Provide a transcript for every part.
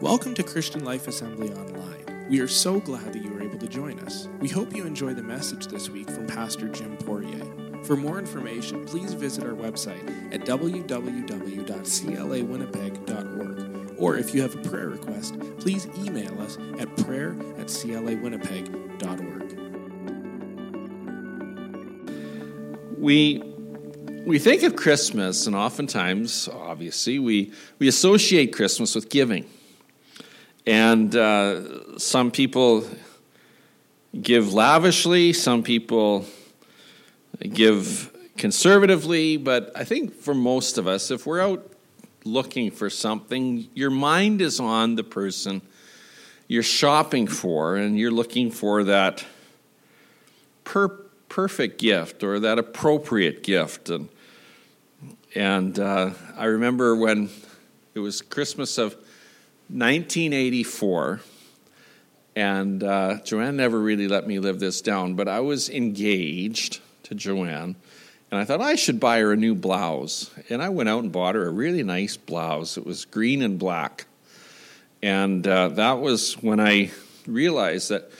Welcome to Christian Life Assembly Online. We are so glad that you were able to join us. We hope you enjoy the message this week from Pastor Jim Poirier. For more information, please visit our website at www.clawinnipeg.org. Or if you have a prayer request, please email us at prayer at clawinnipeg.org. We we think of Christmas, and oftentimes, obviously, we, we associate Christmas with giving. And uh, some people give lavishly, some people give conservatively, but I think for most of us, if we're out looking for something, your mind is on the person you're shopping for, and you're looking for that per- perfect gift or that appropriate gift. And, and uh, I remember when it was Christmas of 1984, and uh, Joanne never really let me live this down, but I was engaged to Joanne, and I thought I should buy her a new blouse. And I went out and bought her a really nice blouse. It was green and black. And uh, that was when I realized that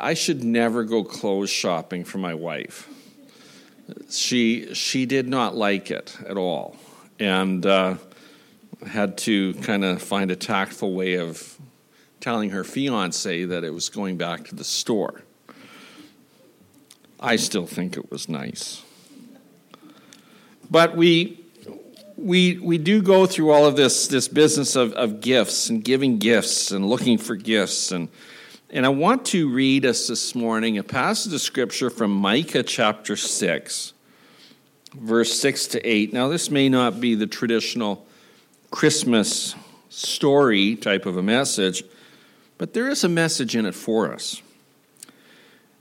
I should never go clothes shopping for my wife. She, she did not like it at all. And uh, had to kind of find a tactful way of telling her fiance that it was going back to the store. I still think it was nice. But we we we do go through all of this this business of, of gifts and giving gifts and looking for gifts and and I want to read us this morning a passage of scripture from Micah chapter 6 verse 6 to 8. Now this may not be the traditional Christmas story type of a message, but there is a message in it for us.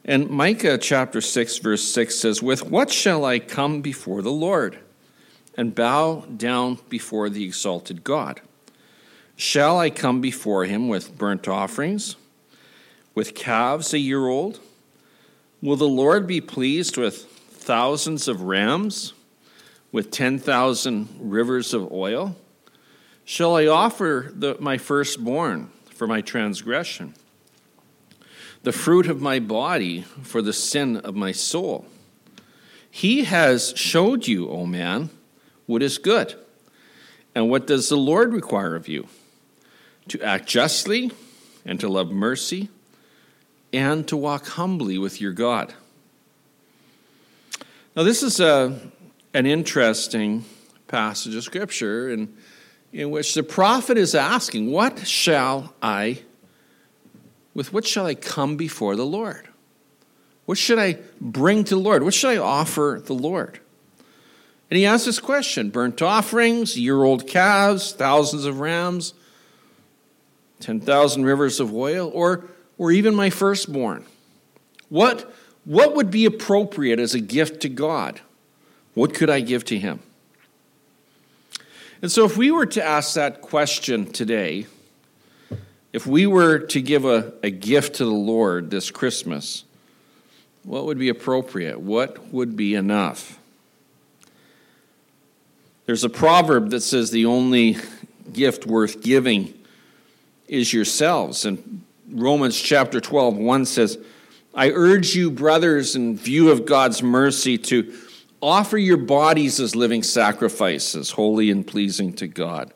And Micah chapter 6, verse 6 says, With what shall I come before the Lord and bow down before the exalted God? Shall I come before him with burnt offerings, with calves a year old? Will the Lord be pleased with thousands of rams, with 10,000 rivers of oil? Shall I offer the, my firstborn for my transgression, the fruit of my body for the sin of my soul? He has showed you, O man, what is good. And what does the Lord require of you? To act justly and to love mercy and to walk humbly with your God. Now, this is a, an interesting passage of Scripture, and in which the prophet is asking, What shall I, with what shall I come before the Lord? What should I bring to the Lord? What should I offer the Lord? And he asks this question burnt offerings, year old calves, thousands of rams, 10,000 rivers of oil, or, or even my firstborn. What, what would be appropriate as a gift to God? What could I give to him? And so, if we were to ask that question today, if we were to give a, a gift to the Lord this Christmas, what would be appropriate? What would be enough? There's a proverb that says the only gift worth giving is yourselves. And Romans chapter 12, 1 says, I urge you, brothers, in view of God's mercy, to Offer your bodies as living sacrifices, holy and pleasing to God.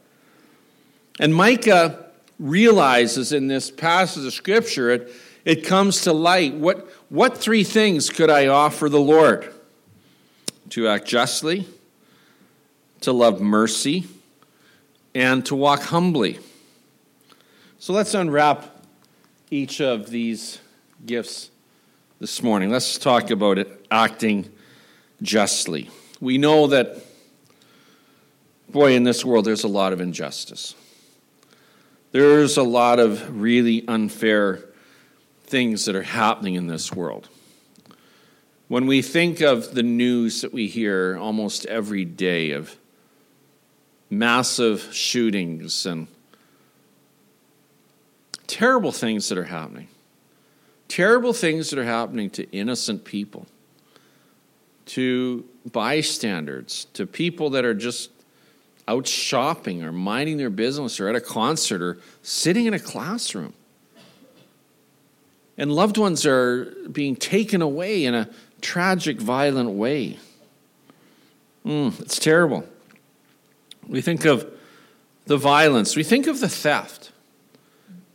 And Micah realizes in this passage of Scripture, it, it comes to light. What, what three things could I offer the Lord? To act justly, to love mercy, and to walk humbly. So let's unwrap each of these gifts this morning. Let's talk about it acting justly. We know that, boy, in this world, there's a lot of injustice. There's a lot of really unfair things that are happening in this world. When we think of the news that we hear almost every day of massive shootings and terrible things that are happening, terrible things that are happening to innocent people to bystanders, to people that are just out shopping or minding their business or at a concert or sitting in a classroom. And loved ones are being taken away in a tragic, violent way. Mm, it's terrible. We think of the violence, we think of the theft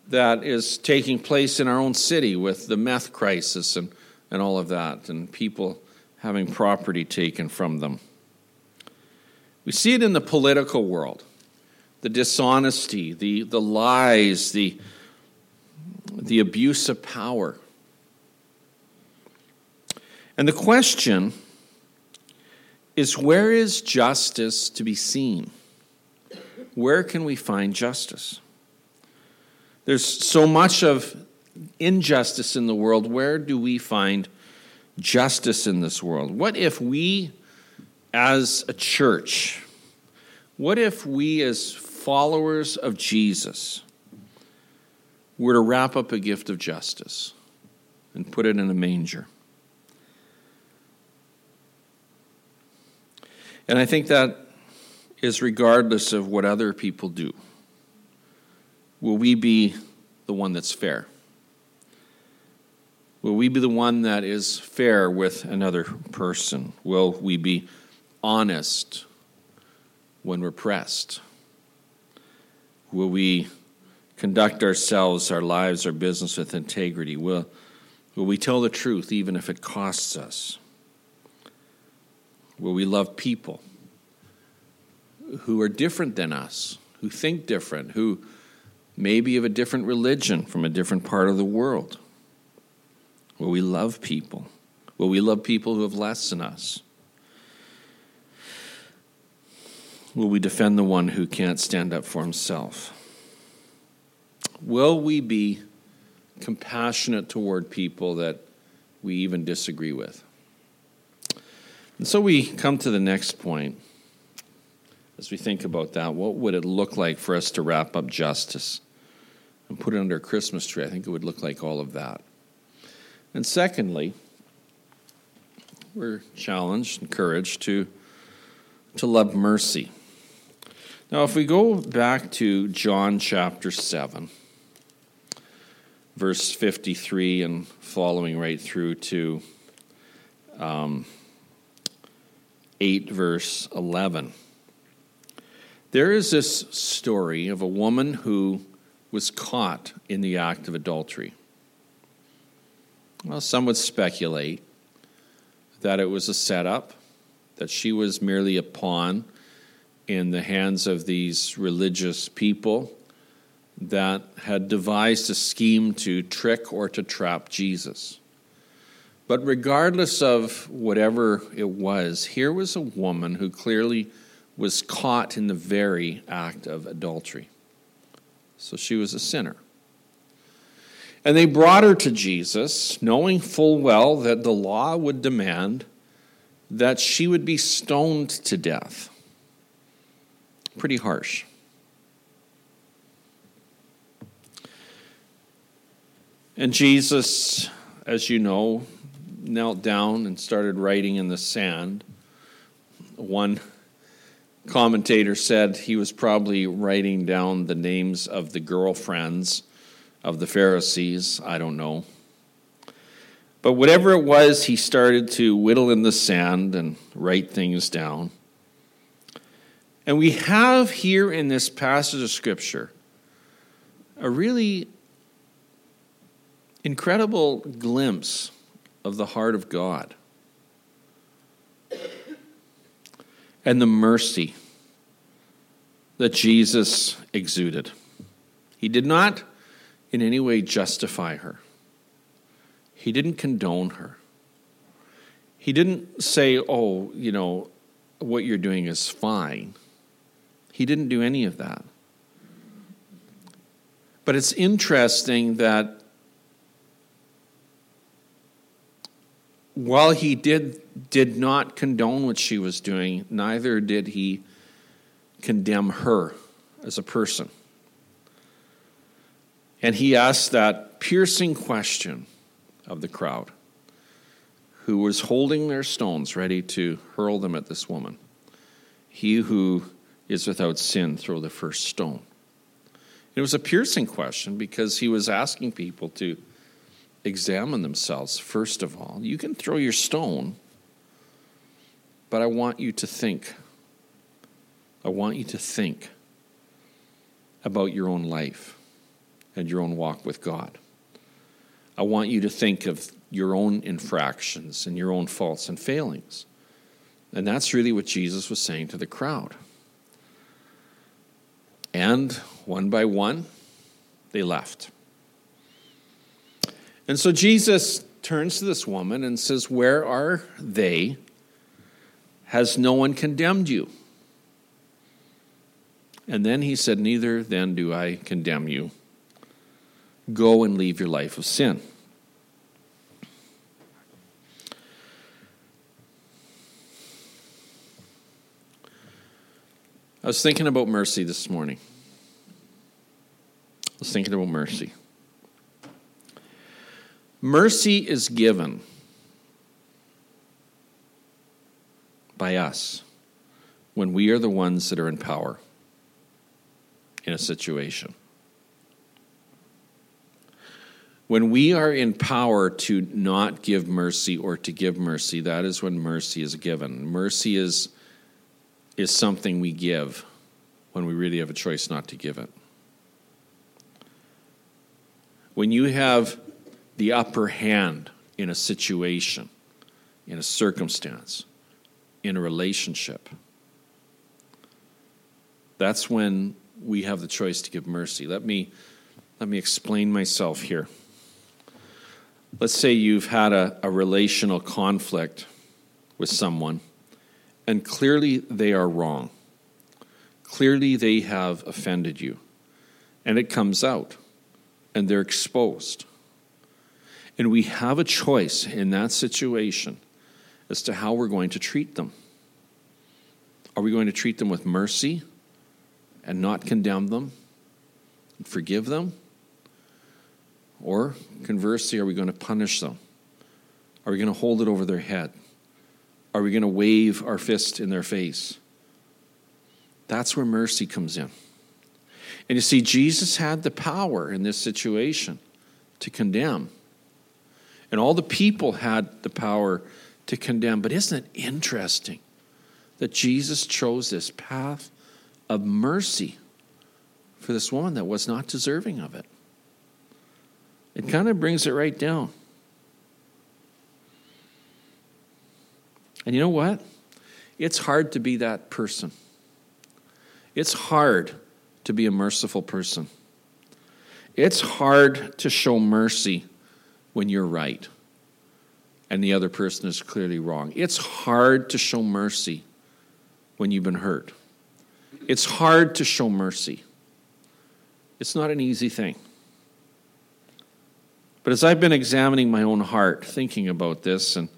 that is taking place in our own city with the meth crisis and, and all of that, and people having property taken from them. We see it in the political world the dishonesty, the, the lies, the, the abuse of power. And the question is where is justice to be seen? Where can we find justice? There's so much of injustice in the world. Where do we find justice in this world? What if we, as a church, what if we, as followers of Jesus, were to wrap up a gift of justice and put it in a manger? And I think that is regardless of what other people do. Will we be the one that's fair? Will we be the one that is fair with another person? Will we be honest when we're pressed? Will we conduct ourselves, our lives, our business with integrity? Will, will we tell the truth even if it costs us? Will we love people who are different than us, who think different, who may be of a different religion from a different part of the world? Will we love people? Will we love people who have less than us? Will we defend the one who can't stand up for himself? Will we be compassionate toward people that we even disagree with? And so we come to the next point. As we think about that, what would it look like for us to wrap up justice and put it under a Christmas tree? I think it would look like all of that. And secondly, we're challenged, encouraged to, to love mercy. Now, if we go back to John chapter 7, verse 53 and following right through to um, 8, verse 11. There is this story of a woman who was caught in the act of adultery. Well, some would speculate that it was a setup, that she was merely a pawn in the hands of these religious people that had devised a scheme to trick or to trap Jesus. But regardless of whatever it was, here was a woman who clearly was caught in the very act of adultery. So she was a sinner. And they brought her to Jesus, knowing full well that the law would demand that she would be stoned to death. Pretty harsh. And Jesus, as you know, knelt down and started writing in the sand. One commentator said he was probably writing down the names of the girlfriends of the Pharisees. I don't know. But whatever it was, he started to whittle in the sand and write things down. And we have here in this passage of Scripture a really incredible glimpse of the heart of God and the mercy that Jesus exuded. He did not in any way justify her, he didn't condone her. He didn't say, oh, you know, what you're doing is fine. He didn't do any of that. But it's interesting that while he did, did not condone what she was doing, neither did he condemn her as a person. And he asked that piercing question of the crowd who was holding their stones ready to hurl them at this woman. He who is without sin, throw the first stone. It was a piercing question because he was asking people to examine themselves, first of all. You can throw your stone, but I want you to think. I want you to think about your own life and your own walk with God. I want you to think of your own infractions and your own faults and failings. And that's really what Jesus was saying to the crowd. And one by one, they left. And so Jesus turns to this woman and says, Where are they? Has no one condemned you? And then he said, Neither then do I condemn you. Go and leave your life of sin. I was thinking about mercy this morning. I was thinking about mercy. Mercy is given by us when we are the ones that are in power in a situation. When we are in power to not give mercy or to give mercy, that is when mercy is given. Mercy is is something we give when we really have a choice not to give it. When you have the upper hand in a situation, in a circumstance, in a relationship, that's when we have the choice to give mercy. Let me, let me explain myself here. Let's say you've had a, a relational conflict with someone and clearly they are wrong. Clearly they have offended you. And it comes out, and they're exposed. And we have a choice in that situation as to how we're going to treat them. Are we going to treat them with mercy and not condemn them and forgive them? Or conversely, are we going to punish them? Are we going to hold it over their head? Are we going to wave our fist in their face? That's where mercy comes in. And you see, Jesus had the power in this situation to condemn. And all the people had the power to condemn. But isn't it interesting that Jesus chose this path of mercy for this woman that was not deserving of it? It kind of brings it right down. And you know what? It's hard to be that person. It's hard to be a merciful person. It's hard to show mercy when you're right and the other person is clearly wrong. It's hard to show mercy when you've been hurt. It's hard to show mercy. It's not an easy thing. But as I've been examining my own heart, thinking about this and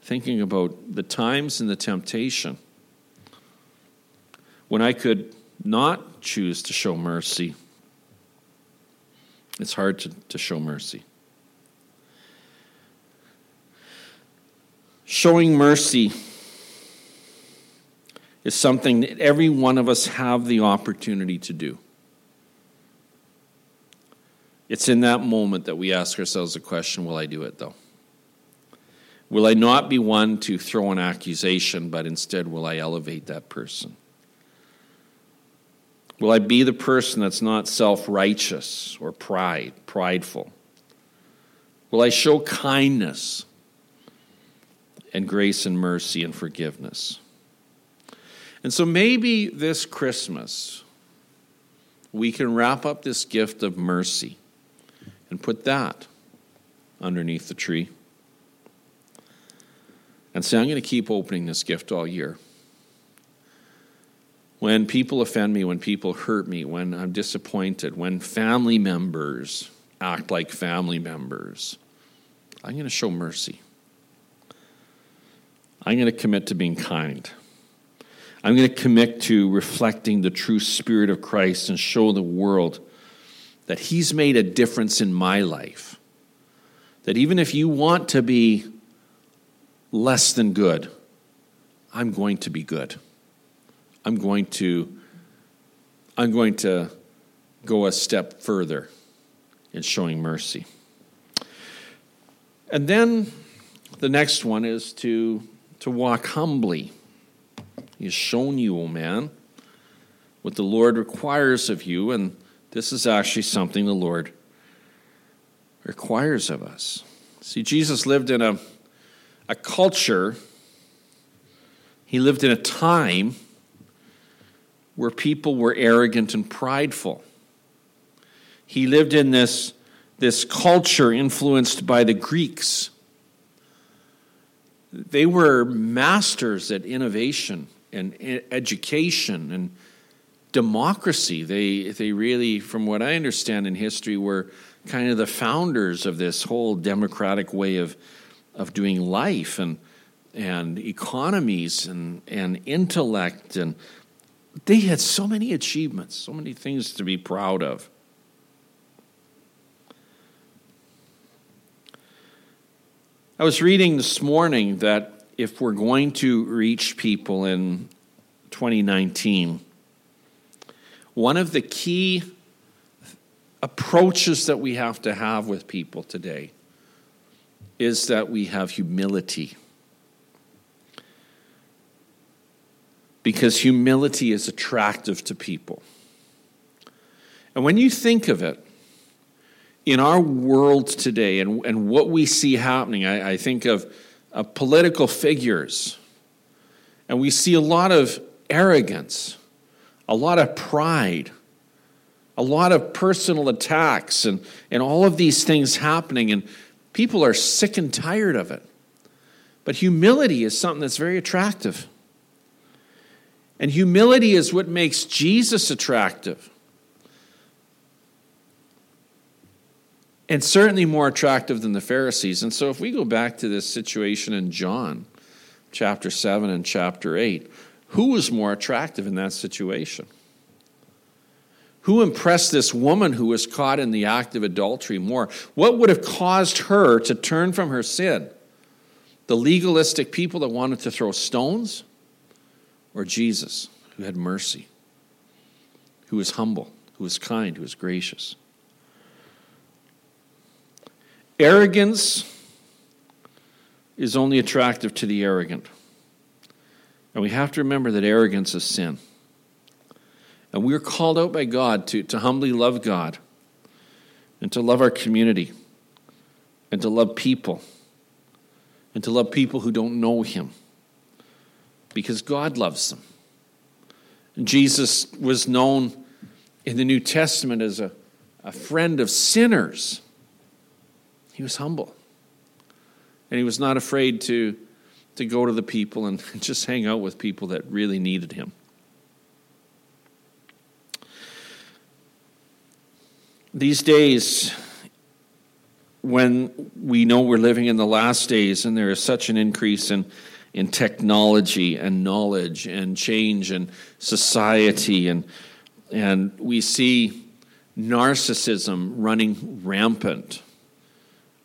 thinking about the times and the temptation when I could not choose to show mercy. It's hard to, to show mercy. Showing mercy is something that every one of us have the opportunity to do. It's in that moment that we ask ourselves the question will I do it though? Will I not be one to throw an accusation, but instead will I elevate that person? Will I be the person that's not self righteous or pride, prideful? Will I show kindness and grace and mercy and forgiveness? And so maybe this Christmas, we can wrap up this gift of mercy and put that underneath the tree and say, I'm going to keep opening this gift all year. When people offend me, when people hurt me, when I'm disappointed, when family members act like family members, I'm going to show mercy. I'm going to commit to being kind. I'm going to commit to reflecting the true spirit of Christ and show the world that He's made a difference in my life. That even if you want to be less than good, I'm going to be good. I'm going to I'm going to go a step further in showing mercy. And then the next one is to, to walk humbly. He has shown you, O oh man, what the Lord requires of you, and this is actually something the Lord requires of us. See, Jesus lived in a, a culture, he lived in a time where people were arrogant and prideful. He lived in this, this culture influenced by the Greeks. They were masters at innovation and education and democracy. They, they really, from what I understand in history, were kind of the founders of this whole democratic way of, of doing life and, and economies and, and intellect. And they had so many achievements, so many things to be proud of. I was reading this morning that if we're going to reach people in 2019, one of the key approaches that we have to have with people today is that we have humility. Because humility is attractive to people. And when you think of it, in our world today and, and what we see happening, I, I think of, of political figures, and we see a lot of arrogance, a lot of pride, a lot of personal attacks, and, and all of these things happening, and people are sick and tired of it. But humility is something that's very attractive. And humility is what makes Jesus attractive. and certainly more attractive than the Pharisees. And so, if we go back to this situation in John chapter 7 and chapter 8, who was more attractive in that situation? Who impressed this woman who was caught in the act of adultery more? What would have caused her to turn from her sin? The legalistic people that wanted to throw stones? Or Jesus, who had mercy, who was humble, who was kind, who was gracious? Arrogance is only attractive to the arrogant. And we have to remember that arrogance is sin. And we are called out by God to, to humbly love God and to love our community and to love people and to love people who don't know Him because God loves them. And Jesus was known in the New Testament as a, a friend of sinners. He was humble. And he was not afraid to, to go to the people and just hang out with people that really needed him. These days, when we know we're living in the last days and there is such an increase in, in technology and knowledge and change and society, and, and we see narcissism running rampant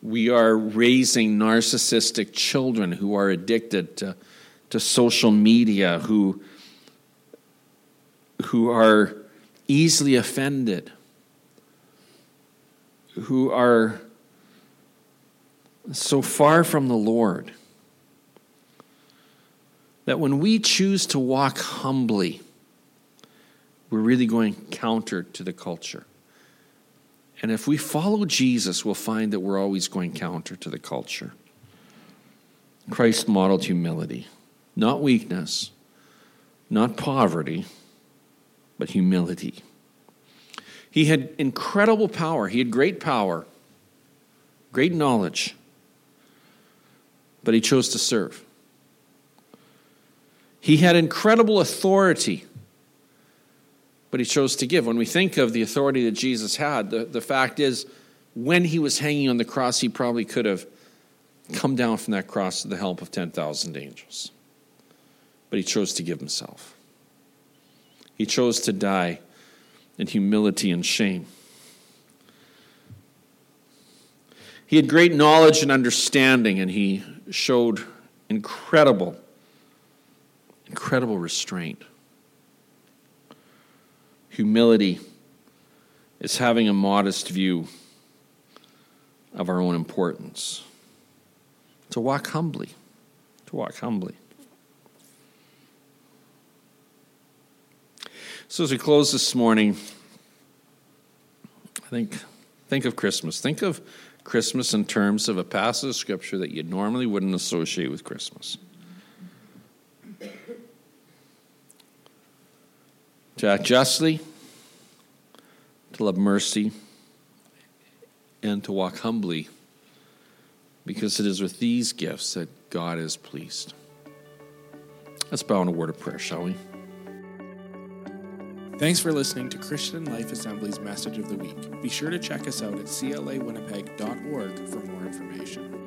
we are raising narcissistic children who are addicted to, to social media, who, who are easily offended, who are so far from the Lord that when we choose to walk humbly, we're really going counter to the culture. And if we follow Jesus, we'll find that we're always going counter to the culture. Christ modeled humility, not weakness, not poverty, but humility. He had incredible power, he had great power, great knowledge, but he chose to serve. He had incredible authority but he chose to give. When we think of the authority that Jesus had, the, the fact is, when he was hanging on the cross, he probably could have come down from that cross with the help of 10,000 angels. But he chose to give himself. He chose to die in humility and shame. He had great knowledge and understanding, and he showed incredible, incredible restraint. Humility is having a modest view of our own importance. To walk humbly. To walk humbly. So as we close this morning, I think think of Christmas. Think of Christmas in terms of a passage of scripture that you normally wouldn't associate with Christmas. To act justly, to love mercy, and to walk humbly, because it is with these gifts that God is pleased. Let's bow in a word of prayer, shall we? Thanks for listening to Christian Life Assembly's Message of the Week. Be sure to check us out at clawinnipeg.org for more information.